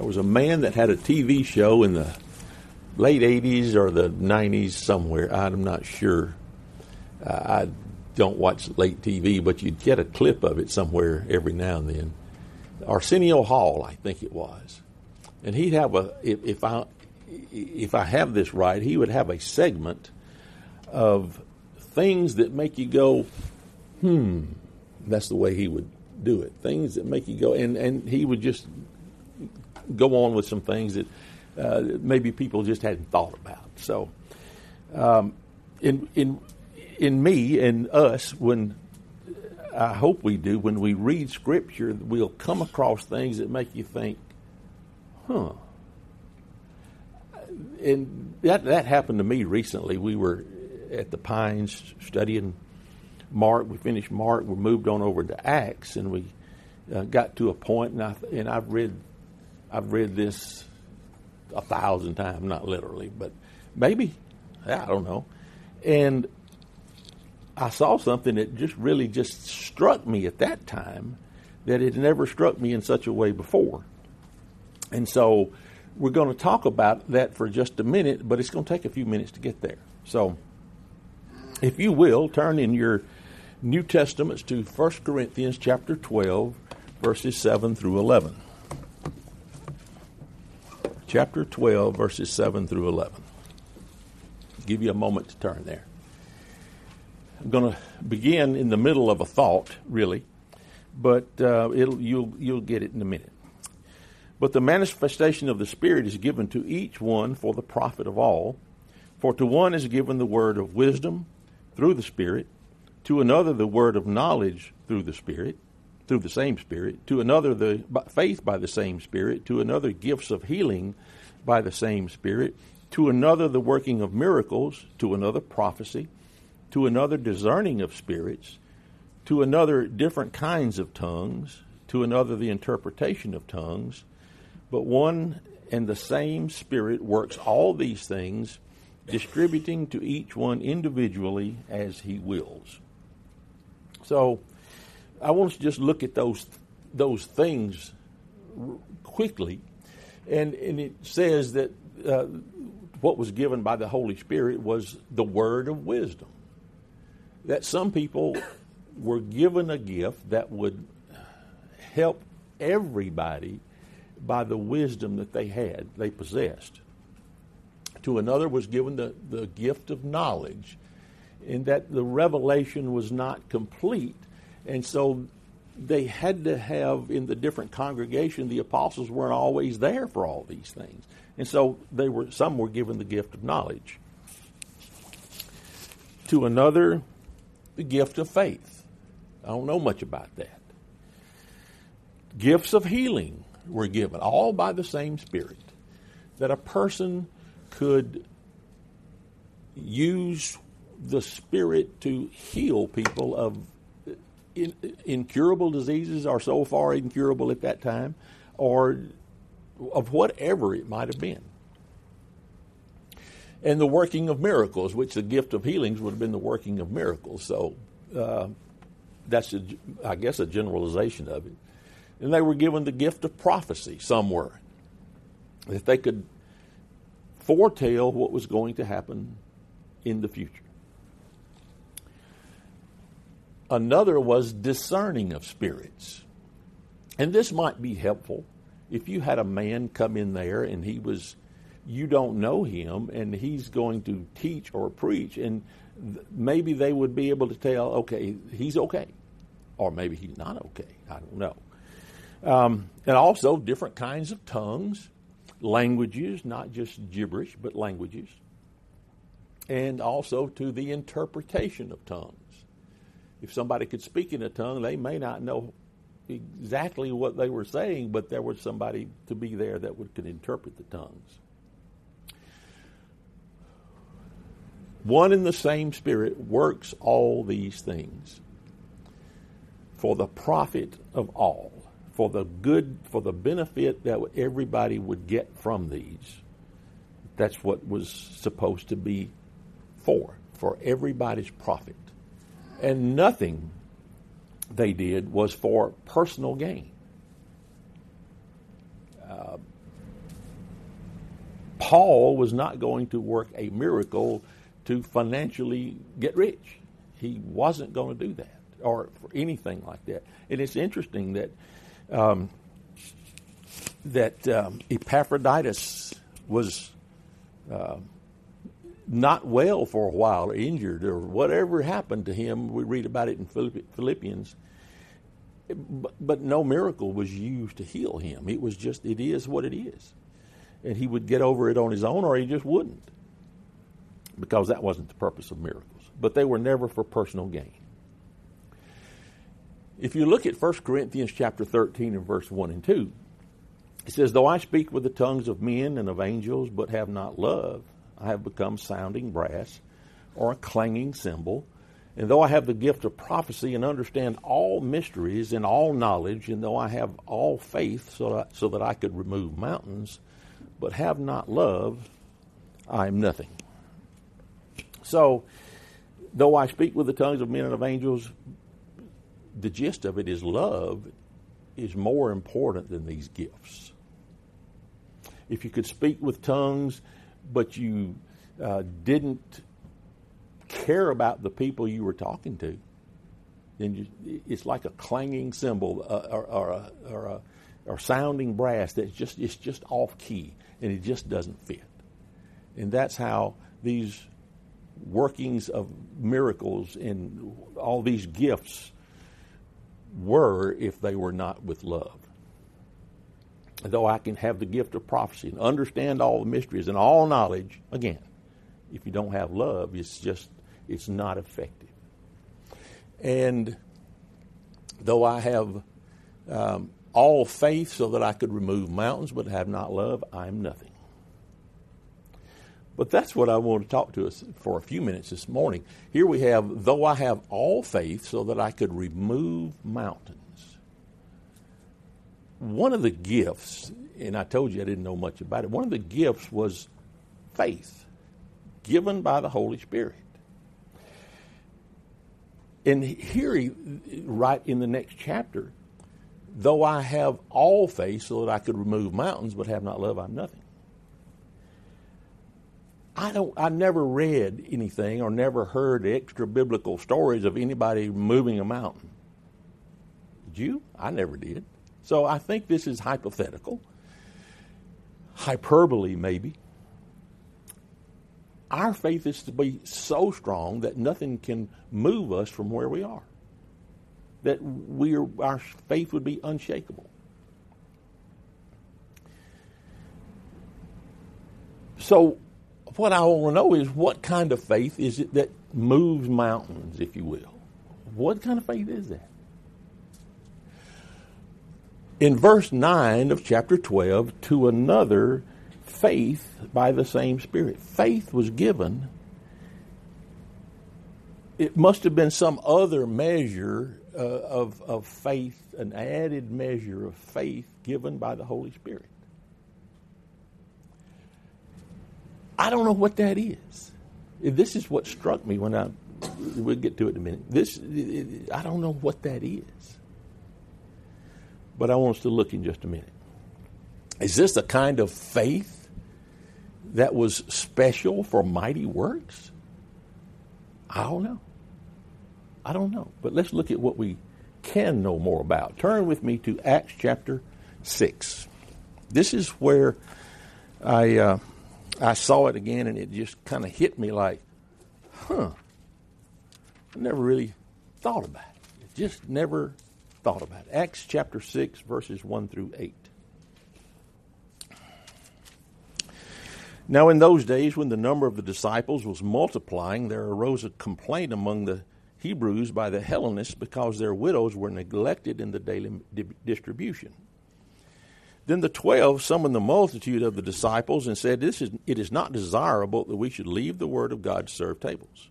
There was a man that had a TV show in the late 80s or the 90s somewhere. I'm not sure. Uh, I don't watch late TV, but you'd get a clip of it somewhere every now and then. Arsenio Hall, I think it was, and he'd have a if, if I if I have this right, he would have a segment of things that make you go, hmm. That's the way he would do it. Things that make you go, and and he would just go on with some things that uh, maybe people just hadn't thought about. So, um, in in in me and us, when I hope we do, when we read Scripture, we'll come across things that make you think, huh. And that that happened to me recently. We were at the Pines studying Mark. We finished Mark. We moved on over to Acts, and we uh, got to a point, and I and I've read I've read this a thousand times, not literally, but maybe I don't know. And I saw something that just really just struck me at that time that had never struck me in such a way before. And so we're going to talk about that for just a minute, but it's going to take a few minutes to get there. So if you will, turn in your New Testaments to 1 Corinthians chapter 12, verses 7 through 11 chapter 12, verses 7 through 11. I'll give you a moment to turn there. I'm going to begin in the middle of a thought, really, but uh, you'll, you'll get it in a minute. But the manifestation of the Spirit is given to each one for the profit of all. For to one is given the word of wisdom through the Spirit, to another the word of knowledge through the Spirit through the same Spirit, to another the faith by the same Spirit, to another gifts of healing by the same Spirit, to another the working of miracles, to another prophecy, to another discerning of spirits, to another different kinds of tongues, to another the interpretation of tongues. But one and the same Spirit works all these things, distributing to each one individually as he wills. So, I want us to just look at those those things quickly, and and it says that uh, what was given by the Holy Spirit was the word of wisdom. That some people were given a gift that would help everybody by the wisdom that they had, they possessed. To another was given the, the gift of knowledge, in that the revelation was not complete and so they had to have in the different congregation the apostles weren't always there for all these things. And so they were some were given the gift of knowledge. To another the gift of faith. I don't know much about that. Gifts of healing were given all by the same spirit that a person could use the spirit to heal people of in, incurable diseases are so far incurable at that time, or of whatever it might have been. And the working of miracles, which the gift of healings would have been the working of miracles. So uh, that's, a, I guess, a generalization of it. And they were given the gift of prophecy, some were, that they could foretell what was going to happen in the future. Another was discerning of spirits. And this might be helpful if you had a man come in there and he was, you don't know him, and he's going to teach or preach, and th- maybe they would be able to tell, okay, he's okay, or maybe he's not okay. I don't know. Um, and also different kinds of tongues, languages, not just gibberish, but languages, and also to the interpretation of tongues if somebody could speak in a tongue, they may not know exactly what they were saying, but there was somebody to be there that would, could interpret the tongues. One and the same Spirit works all these things for the profit of all, for the good, for the benefit that everybody would get from these. That's what was supposed to be for, for everybody's profit. And nothing they did was for personal gain. Uh, Paul was not going to work a miracle to financially get rich. He wasn't going to do that or for anything like that. And it's interesting that um, that um, Epaphroditus was uh, not well for a while, or injured, or whatever happened to him. We read about it in Philippians. But, but no miracle was used to heal him. It was just, it is what it is. And he would get over it on his own, or he just wouldn't, because that wasn't the purpose of miracles. But they were never for personal gain. If you look at 1 Corinthians chapter 13 and verse 1 and 2, it says, Though I speak with the tongues of men and of angels, but have not love, have become sounding brass or a clanging cymbal. And though I have the gift of prophecy and understand all mysteries and all knowledge, and though I have all faith so that, so that I could remove mountains, but have not love, I am nothing. So, though I speak with the tongues of men and of angels, the gist of it is love is more important than these gifts. If you could speak with tongues but you uh, didn't care about the people you were talking to, then you, it's like a clanging cymbal uh, or, or, a, or, a, or sounding brass that's just it's just off key and it just doesn't fit. And that's how these workings of miracles and all these gifts were if they were not with love though I can have the gift of prophecy and understand all the mysteries and all knowledge, again, if you don't have love, it's just, it's not effective. And though I have um, all faith so that I could remove mountains, but have not love, I am nothing. But that's what I want to talk to us for a few minutes this morning. Here we have, though I have all faith so that I could remove mountains one of the gifts, and I told you I didn't know much about it, one of the gifts was faith given by the Holy Spirit. And here, he, right in the next chapter, though I have all faith so that I could remove mountains, but have not love, I'm nothing. I don't. I never read anything or never heard extra biblical stories of anybody moving a mountain. Did you? I never did. So I think this is hypothetical, hyperbole maybe. Our faith is to be so strong that nothing can move us from where we are. That we are, our faith would be unshakable. So, what I want to know is what kind of faith is it that moves mountains, if you will? What kind of faith is that? In verse 9 of chapter 12 to another faith by the same Spirit. Faith was given. It must have been some other measure uh, of, of faith, an added measure of faith given by the Holy Spirit. I don't know what that is. This is what struck me when I, we'll get to it in a minute. This, I don't know what that is. But I want us to look in just a minute. Is this the kind of faith that was special for mighty works? I don't know. I don't know. But let's look at what we can know more about. Turn with me to Acts chapter 6. This is where I, uh, I saw it again and it just kind of hit me like, huh, I never really thought about it. It just never thought about. It. Acts chapter 6, verses 1 through 8. Now, in those days, when the number of the disciples was multiplying, there arose a complaint among the Hebrews by the Hellenists because their widows were neglected in the daily distribution. Then the twelve summoned the multitude of the disciples and said, this is, It is not desirable that we should leave the word of God to serve tables.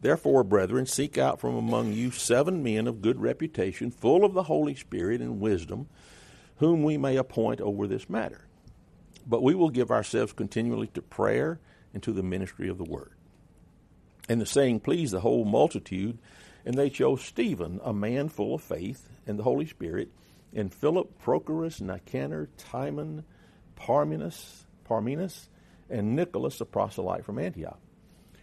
Therefore, brethren, seek out from among you seven men of good reputation, full of the Holy Spirit and wisdom, whom we may appoint over this matter. But we will give ourselves continually to prayer and to the ministry of the word. And the saying pleased the whole multitude, and they chose Stephen, a man full of faith and the Holy Spirit, and Philip, Prochorus, Nicanor, Timon, Parmenas, Parmenas, and Nicholas, a proselyte from Antioch.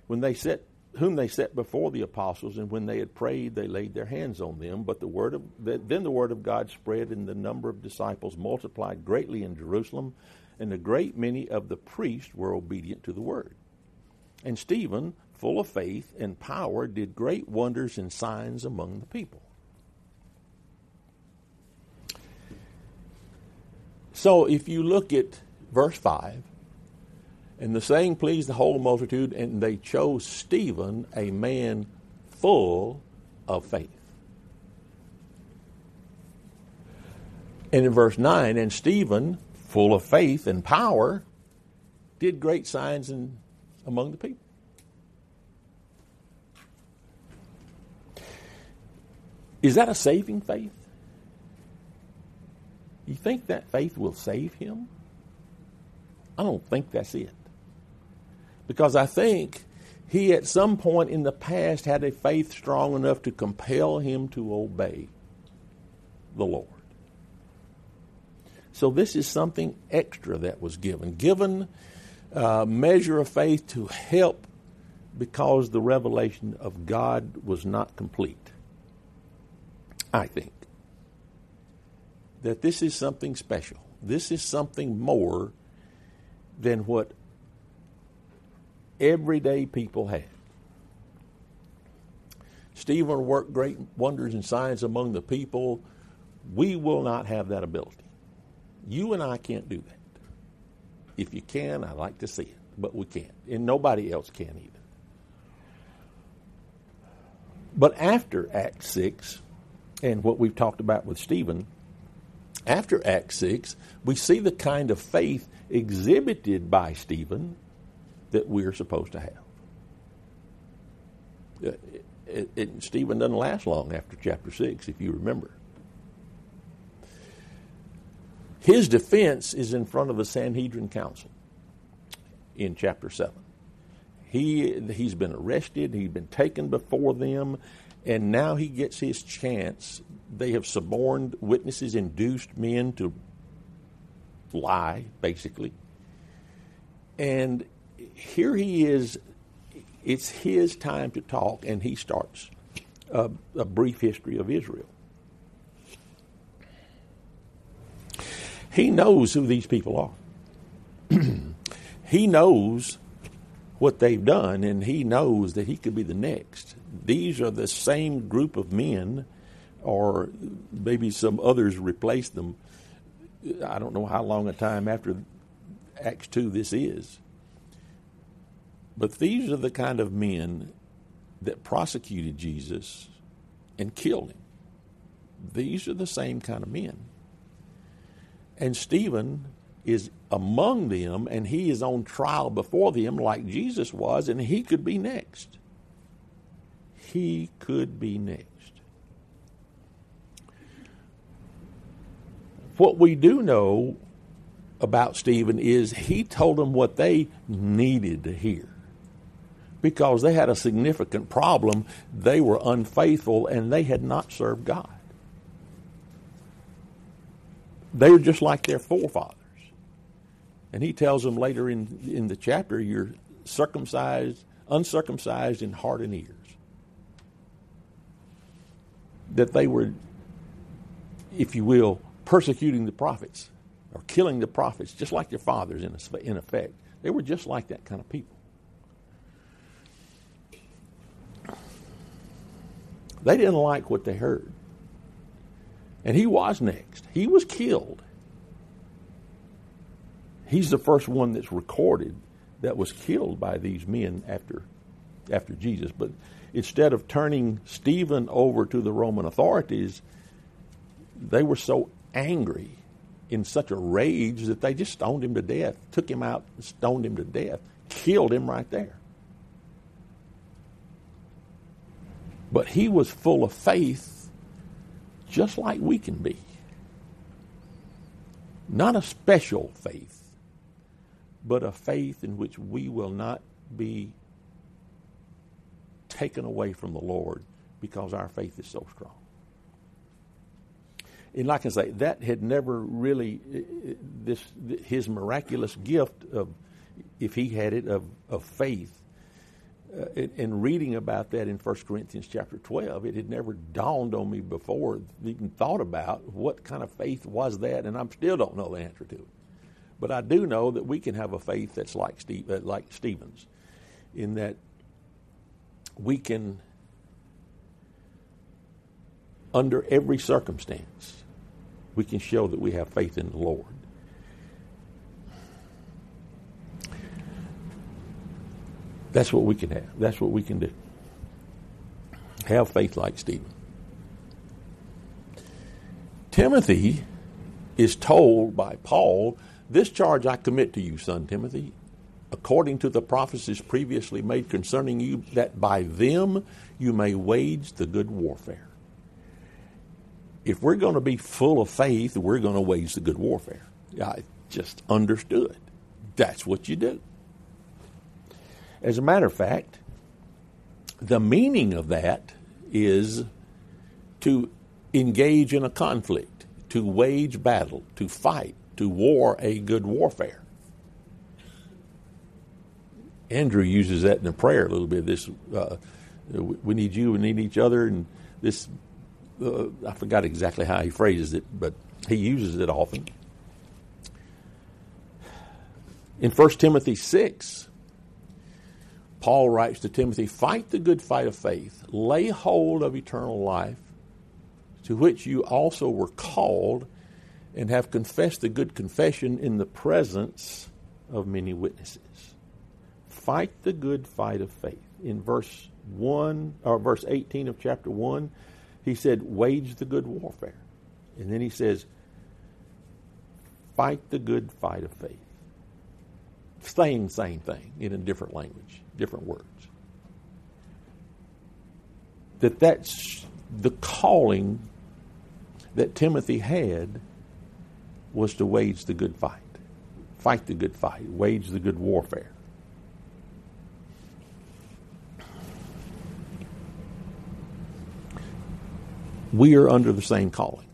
When they set whom they set before the apostles, and when they had prayed, they laid their hands on them. But the word of then the word of God spread, and the number of disciples multiplied greatly in Jerusalem, and a great many of the priests were obedient to the word. And Stephen, full of faith and power, did great wonders and signs among the people. So if you look at verse 5, and the saying pleased the whole multitude, and they chose Stephen, a man full of faith. And in verse 9, and Stephen, full of faith and power, did great signs in, among the people. Is that a saving faith? You think that faith will save him? I don't think that's it. Because I think he at some point in the past had a faith strong enough to compel him to obey the Lord. So this is something extra that was given, given a measure of faith to help because the revelation of God was not complete. I think that this is something special. This is something more than what everyday people had. Stephen worked great wonders and signs among the people. We will not have that ability. You and I can't do that. If you can, I'd like to see it, but we can't. And nobody else can either. But after Acts 6, and what we've talked about with Stephen, after Acts 6, we see the kind of faith exhibited by Stephen that we're supposed to have. Uh, it, it, it, Stephen doesn't last long after chapter 6, if you remember. His defense is in front of the Sanhedrin Council in chapter 7. He, he's been arrested, he's been taken before them, and now he gets his chance. They have suborned witnesses, induced men to lie, basically. And here he is. It's his time to talk, and he starts a, a brief history of Israel. He knows who these people are. he knows what they've done, and he knows that he could be the next. These are the same group of men, or maybe some others replaced them. I don't know how long a time after Acts 2 this is. But these are the kind of men that prosecuted Jesus and killed him. These are the same kind of men. And Stephen is among them, and he is on trial before them like Jesus was, and he could be next. He could be next. What we do know about Stephen is he told them what they needed to hear because they had a significant problem. They were unfaithful and they had not served God. They were just like their forefathers. And he tells them later in, in the chapter, you're circumcised, uncircumcised in heart and ears. That they were, if you will, persecuting the prophets or killing the prophets, just like their fathers in, in effect. They were just like that kind of people. They didn't like what they heard. And he was next. He was killed. He's the first one that's recorded that was killed by these men after after Jesus. But instead of turning Stephen over to the Roman authorities, they were so angry in such a rage that they just stoned him to death, took him out, stoned him to death, killed him right there. But he was full of faith, just like we can be. Not a special faith, but a faith in which we will not be taken away from the Lord because our faith is so strong. and like I say, that had never really this his miraculous gift of, if he had it, of of faith. Uh, and reading about that in 1 Corinthians chapter 12, it had never dawned on me before, even thought about what kind of faith was that, and I still don't know the answer to it. But I do know that we can have a faith that's like Steve, uh, like Stephen's, in that we can, under every circumstance, we can show that we have faith in the Lord. That's what we can have. That's what we can do. Have faith like Stephen. Timothy is told by Paul, This charge I commit to you, son Timothy, according to the prophecies previously made concerning you, that by them you may wage the good warfare. If we're going to be full of faith, we're going to wage the good warfare. I just understood. That's what you do. As a matter of fact, the meaning of that is to engage in a conflict, to wage battle, to fight, to war a good warfare. Andrew uses that in the prayer a little bit. This uh, we need you, we need each other, and this uh, I forgot exactly how he phrases it, but he uses it often. In 1 Timothy 6, Paul writes to Timothy, Fight the good fight of faith, lay hold of eternal life, to which you also were called, and have confessed the good confession in the presence of many witnesses. Fight the good fight of faith. In verse 1 or verse 18 of chapter 1, he said, Wage the good warfare. And then he says, Fight the good fight of faith. Same, same thing in a different language different words. That that's the calling that Timothy had was to wage the good fight, fight the good fight, wage the good warfare. We are under the same calling.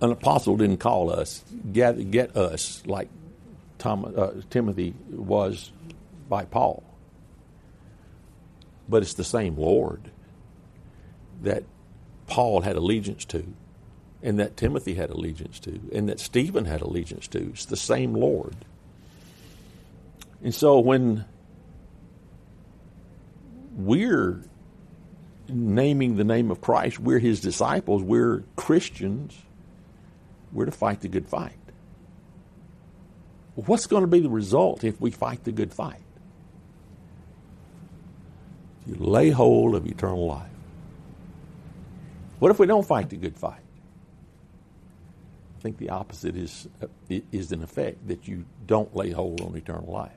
An apostle didn't call us, get, get us like Tom, uh, Timothy was by Paul. But it's the same Lord that Paul had allegiance to, and that Timothy had allegiance to, and that Stephen had allegiance to. It's the same Lord. And so when we're naming the name of Christ, we're his disciples, we're Christians, we're to fight the good fight. What's going to be the result if we fight the good fight? You lay hold of eternal life. What if we don't fight the good fight? I think the opposite is, uh, is in effect that you don't lay hold on eternal life.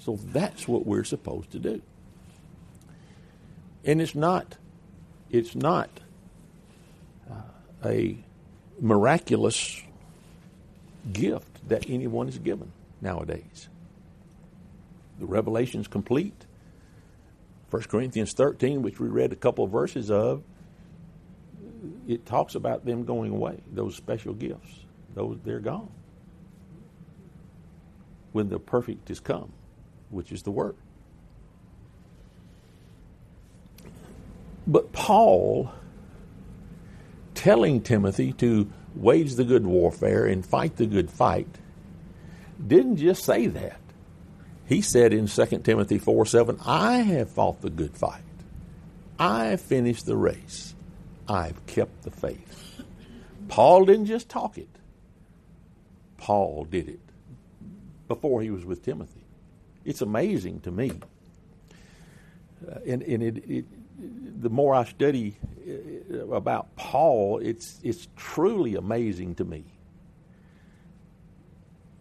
So that's what we're supposed to do. And it's not, it's not uh, a miraculous gift that anyone is given nowadays. The revelation is complete. 1 Corinthians 13, which we read a couple of verses of, it talks about them going away, those special gifts. Those they're gone. When the perfect is come, which is the word. But Paul telling Timothy to wage the good warfare and fight the good fight, didn't just say that. He said in 2 Timothy 4 7, I have fought the good fight. I have finished the race. I've kept the faith. Paul didn't just talk it, Paul did it before he was with Timothy. It's amazing to me. Uh, and and it, it, the more I study uh, about Paul, it's it's truly amazing to me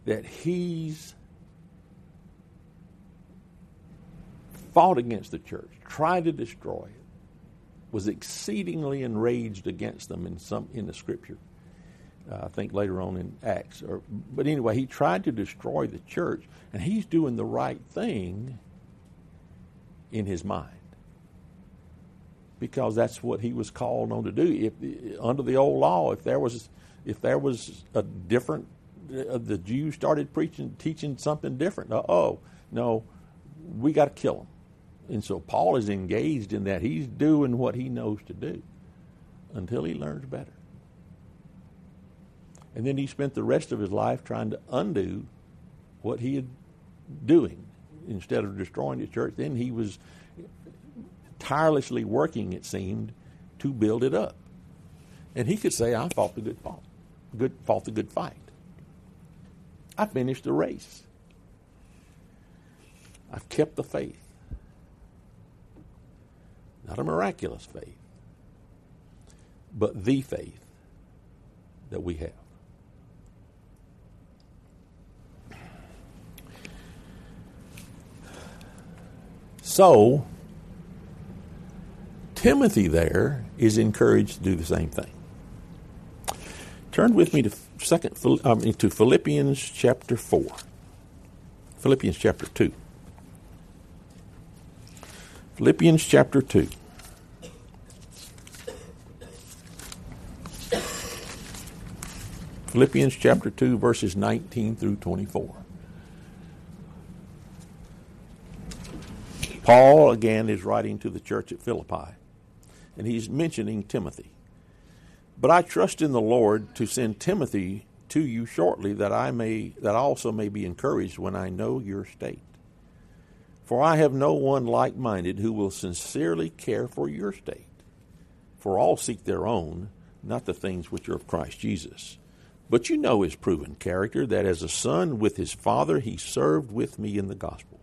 that he's fought against the church, tried to destroy it, was exceedingly enraged against them in some in the scripture. Uh, I think later on in Acts, or but anyway, he tried to destroy the church, and he's doing the right thing in his mind. Because that's what he was called on to do. If under the old law, if there was if there was a different, uh, the Jews started preaching, teaching something different. Oh, no, we got to kill them. And so Paul is engaged in that. He's doing what he knows to do until he learns better. And then he spent the rest of his life trying to undo what he had doing instead of destroying the church. Then he was tirelessly working, it seemed, to build it up. And he could say, I fought the good fight. Good fought the good fight. I finished the race. I've kept the faith. Not a miraculous faith, but the faith that we have. So, Timothy there is encouraged to do the same thing. Turn with me to second um, to Philippians chapter four. Philippians chapter two. Philippians chapter two. Philippians chapter 2, verses 19 through 24. Paul, again, is writing to the church at Philippi, and he's mentioning Timothy. But I trust in the Lord to send Timothy to you shortly, that I may that also may be encouraged when I know your state. For I have no one like minded who will sincerely care for your state. For all seek their own, not the things which are of Christ Jesus. But you know his proven character, that as a son with his father, he served with me in the gospel.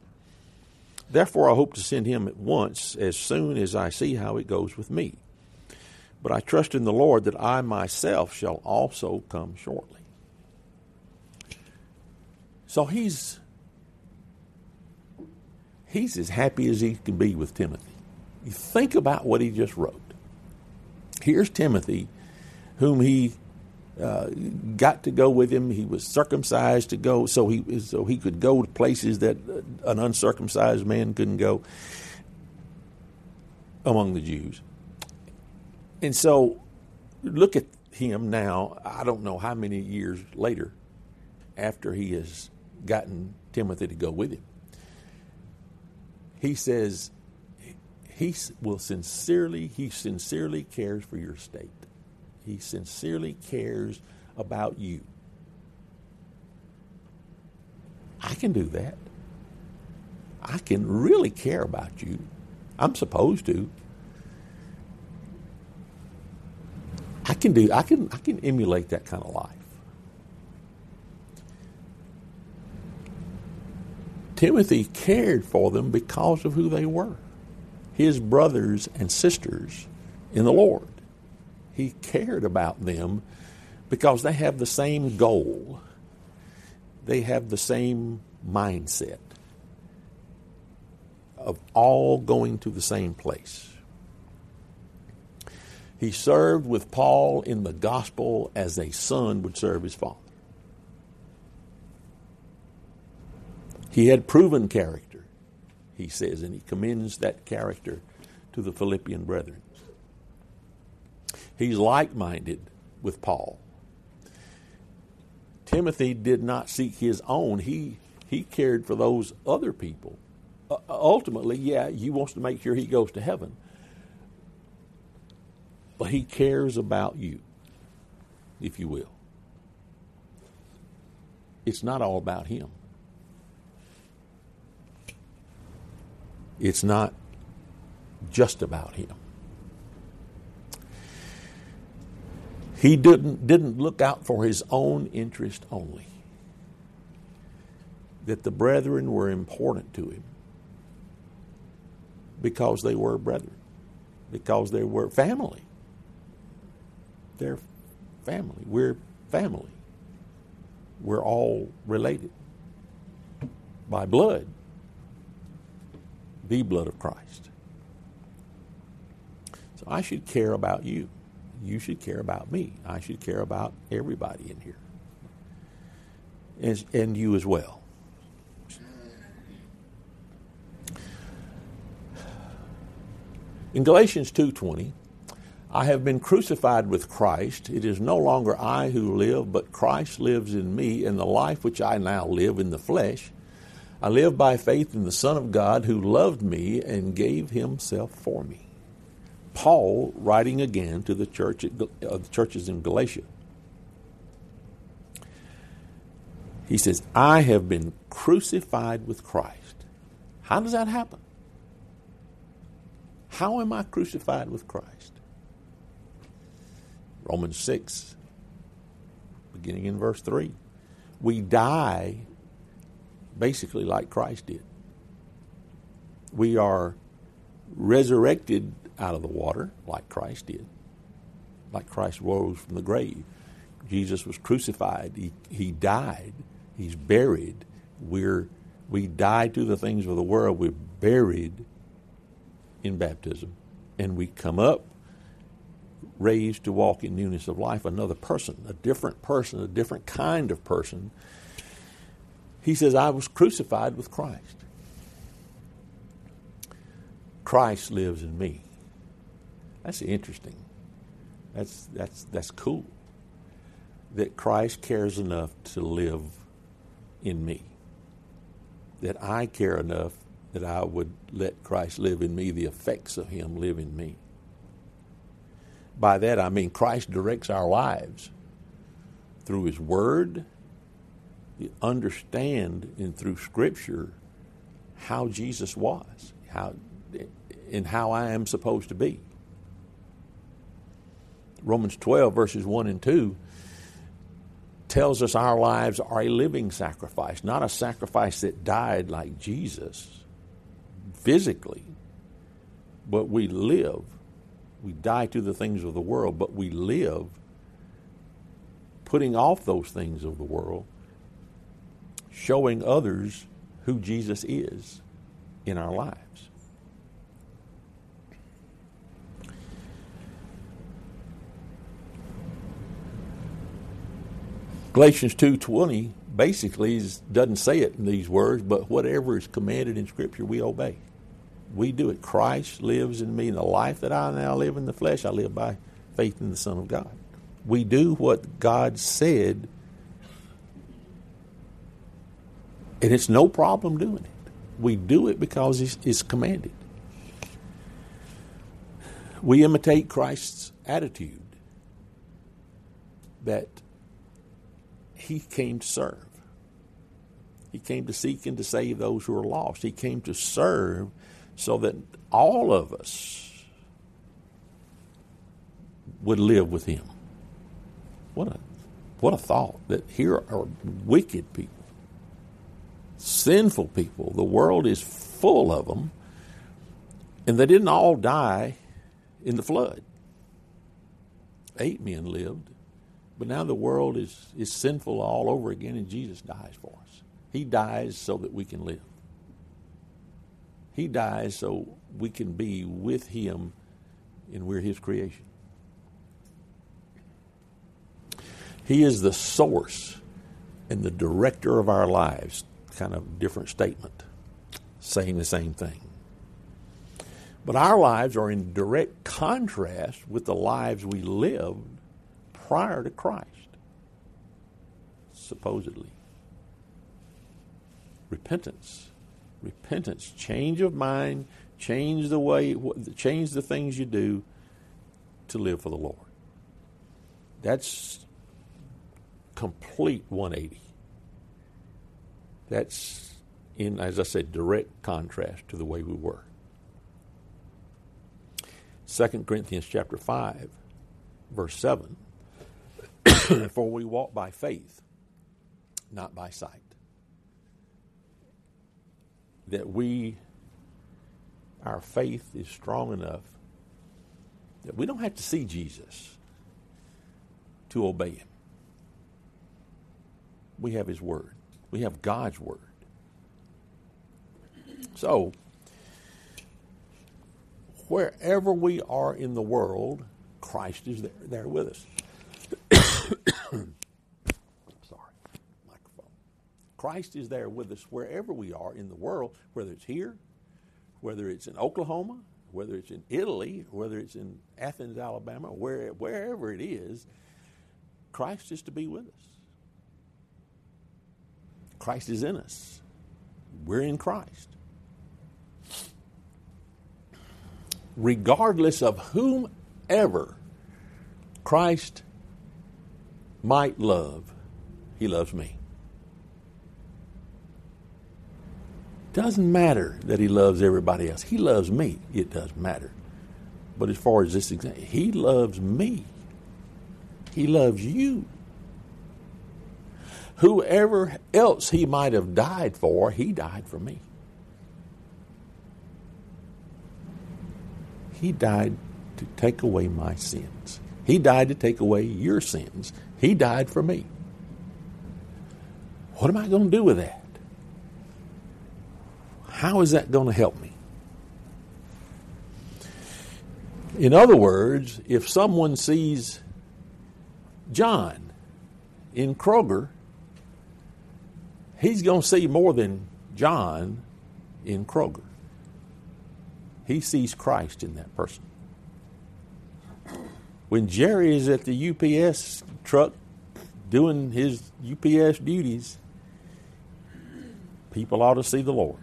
Therefore, I hope to send him at once as soon as I see how it goes with me. But I trust in the Lord that I myself shall also come shortly. So he's he's as happy as he can be with Timothy. You think about what he just wrote. Here's Timothy, whom he uh, got to go with him. He was circumcised to go, so he so he could go to places that an uncircumcised man couldn't go among the Jews. And so, look at him now. I don't know how many years later, after he has gotten Timothy to go with him, he says he will sincerely he sincerely cares for your state he sincerely cares about you. I can do that. I can really care about you. I'm supposed to. I can do I can I can emulate that kind of life. Timothy cared for them because of who they were. His brothers and sisters in the Lord. He cared about them because they have the same goal, they have the same mindset of all going to the same place. He served with Paul in the gospel as a son would serve his father. He had proven character, he says, and he commends that character to the Philippian brethren. He's like minded with Paul. Timothy did not seek his own. He he cared for those other people. Uh, ultimately, yeah, he wants to make sure he goes to heaven. But he cares about you, if you will. It's not all about him. It's not just about him. He didn't, didn't look out for his own interest only. That the brethren were important to him because they were brethren, because they were family. They're family. We're family. We're all related by blood, the blood of Christ. So I should care about you you should care about me. I should care about everybody in here. And, and you as well. In Galatians 2:20, I have been crucified with Christ. It is no longer I who live, but Christ lives in me, and the life which I now live in the flesh, I live by faith in the Son of God who loved me and gave himself for me. Paul writing again to the church uh, the churches in Galatia. He says, I have been crucified with Christ. How does that happen? How am I crucified with Christ? Romans 6, beginning in verse 3. We die basically like Christ did. We are resurrected out of the water like Christ did, like Christ rose from the grave. Jesus was crucified. He, he died. He's buried. We're, we die to the things of the world. We're buried in baptism. And we come up raised to walk in newness of life, another person, a different person, a different kind of person. He says, I was crucified with Christ. Christ lives in me. That's interesting. That's, that's, that's cool. That Christ cares enough to live in me. That I care enough that I would let Christ live in me, the effects of Him live in me. By that I mean Christ directs our lives through His Word, you understand and through Scripture how Jesus was, how and how I am supposed to be. Romans 12, verses 1 and 2, tells us our lives are a living sacrifice, not a sacrifice that died like Jesus physically, but we live. We die to the things of the world, but we live putting off those things of the world, showing others who Jesus is in our lives. Galatians 2.20 basically is, doesn't say it in these words, but whatever is commanded in Scripture, we obey. We do it. Christ lives in me. And the life that I now live in the flesh, I live by faith in the Son of God. We do what God said, and it's no problem doing it. We do it because it's, it's commanded. We imitate Christ's attitude that he came to serve. He came to seek and to save those who are lost. He came to serve so that all of us would live with him. What a what a thought that here are wicked people, sinful people. The world is full of them, and they didn't all die in the flood. Eight men lived, but now the world is, is sinful all over again, and Jesus dies for us. He dies so that we can live. He dies so we can be with Him and we're His creation. He is the source and the director of our lives. Kind of different statement, saying the same thing. But our lives are in direct contrast with the lives we lived prior to Christ, supposedly. Repentance. Repentance, change of mind, change the way, change the things you do to live for the Lord. That's complete 180. That's in, as I said, direct contrast to the way we were. 2 Corinthians chapter 5, verse 7 For we walk by faith, not by sight. That we, our faith is strong enough that we don't have to see Jesus to obey him. We have his word, we have God's word. So, wherever we are in the world, Christ is there, there with us. Sorry, microphone. Christ is there with us wherever we are in the world, whether it's here, whether it's in Oklahoma, whether it's in Italy, whether it's in Athens, Alabama, where, wherever it is, Christ is to be with us. Christ is in us. We're in Christ. Regardless of whomever Christ might love, he loves me. Doesn't matter that he loves everybody else. He loves me. It does matter. But as far as this example, he loves me. He loves you. Whoever else he might have died for, he died for me. He died to take away my sins. He died to take away your sins. He died for me. What am I going to do with that? How is that going to help me? In other words, if someone sees John in Kroger, he's going to see more than John in Kroger. He sees Christ in that person. When Jerry is at the UPS truck doing his UPS duties, people ought to see the Lord.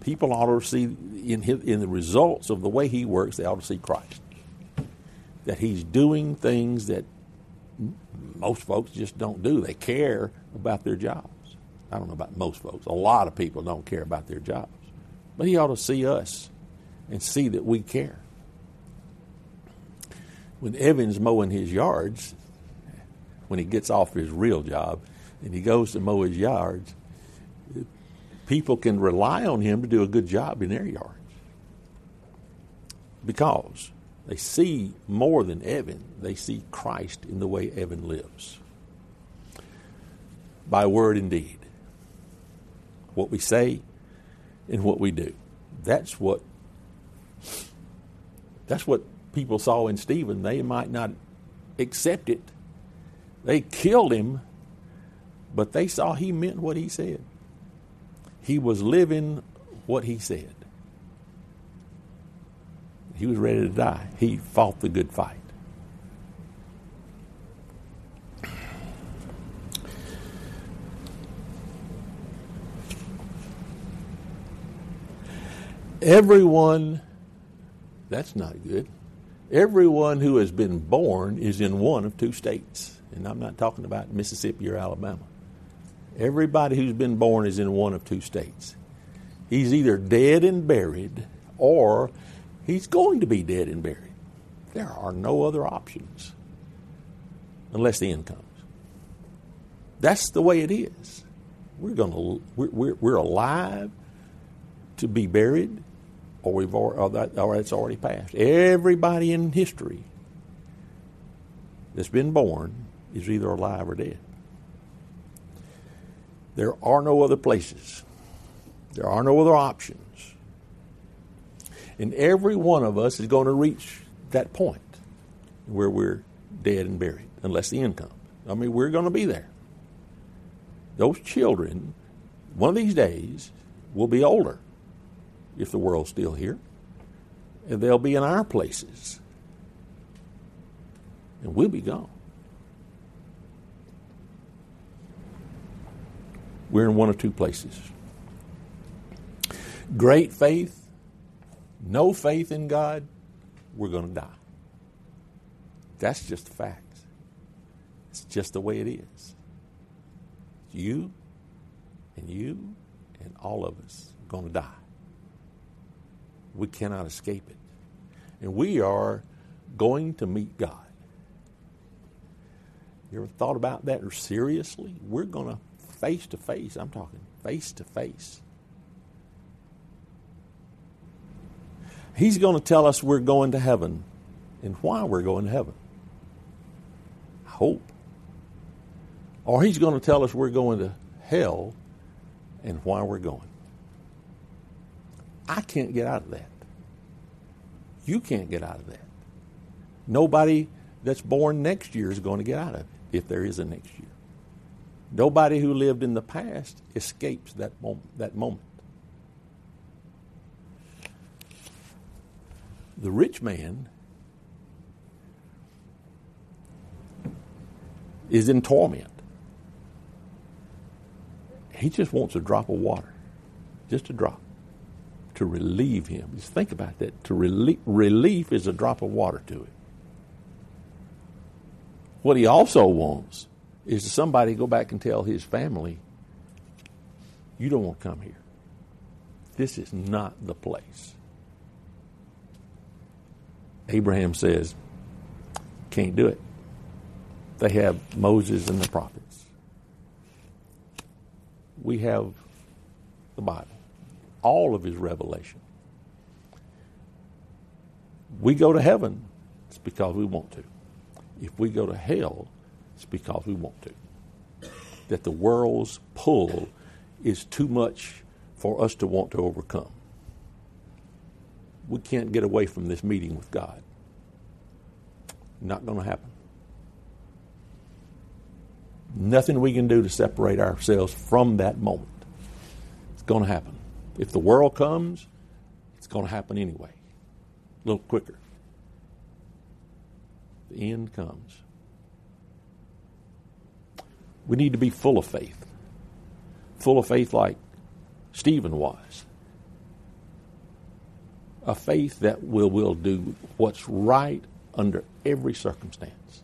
People ought to see in his, in the results of the way he works, they ought to see Christ. That he's doing things that most folks just don't do. They care about their jobs. I don't know about most folks. A lot of people don't care about their jobs. But he ought to see us and see that we care. When Evan's mowing his yards, when he gets off his real job and he goes to mow his yards, people can rely on him to do a good job in their yards because they see more than Evan. They see Christ in the way Evan lives. By word and deed. What we say and what we do. That's what that's what people saw in Stephen. They might not accept it. They killed him, but they saw he meant what he said. He was living what he said. He was ready to die. He fought the good fight. Everyone, that's not good. Everyone who has been born is in one of two states. And I'm not talking about Mississippi or Alabama. Everybody who's been born is in one of two states. He's either dead and buried or he's going to be dead and buried. There are no other options unless the end comes. That's the way it is. We're going to we're, we're, we're alive to be buried, or we've or, or, that, or it's already passed. Everybody in history that's been born is either alive or dead. There are no other places. There are no other options. And every one of us is going to reach that point where we're dead and buried, unless the end comes. I mean, we're going to be there. Those children, one of these days, will be older if the world's still here, and they'll be in our places. And we'll be gone. We're in one of two places. Great faith, no faith in God, we're going to die. That's just a fact. It's just the way it is. You and you and all of us are going to die. We cannot escape it. And we are going to meet God. You ever thought about that seriously? We're going to face to face. I'm talking face to face. He's going to tell us we're going to heaven and why we're going to heaven. Hope. Or he's going to tell us we're going to hell and why we're going. I can't get out of that. You can't get out of that. Nobody that's born next year is going to get out of it if there is a next year. Nobody who lived in the past escapes that moment. That moment. The rich man is in torment. He just wants a drop of water, just a drop, to relieve him. Just think about that. To relieve, relief is a drop of water to him. What he also wants is somebody go back and tell his family, you don't want to come here. This is not the place. Abraham says, can't do it. They have Moses and the prophets. We have the Bible, all of his revelation. We go to heaven, it's because we want to. If we go to hell, it's because we want to. That the world's pull is too much for us to want to overcome. We can't get away from this meeting with God. Not going to happen. Nothing we can do to separate ourselves from that moment. It's going to happen. If the world comes, it's going to happen anyway. A little quicker. The end comes. We need to be full of faith. Full of faith like Stephen was. A faith that will, will do what's right under every circumstance.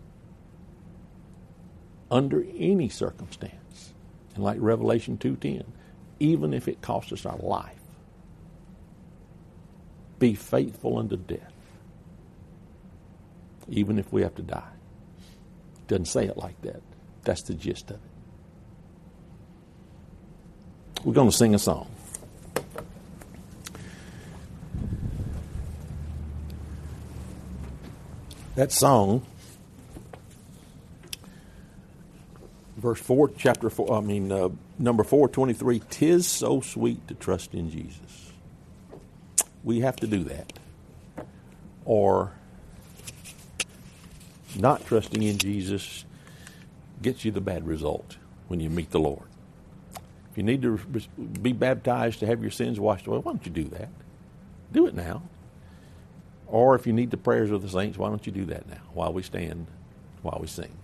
Under any circumstance. And like Revelation 2.10, even if it costs us our life, be faithful unto death. Even if we have to die. Doesn't say it like that. That's the gist of it. We're going to sing a song. That song, verse 4, chapter 4, I mean, uh, number 423, Tis so sweet to trust in Jesus. We have to do that. Or not trusting in Jesus gets you the bad result when you meet the Lord. If you need to be baptized to have your sins washed away, why don't you do that? Do it now. Or if you need the prayers of the saints, why don't you do that now while we stand, while we sing?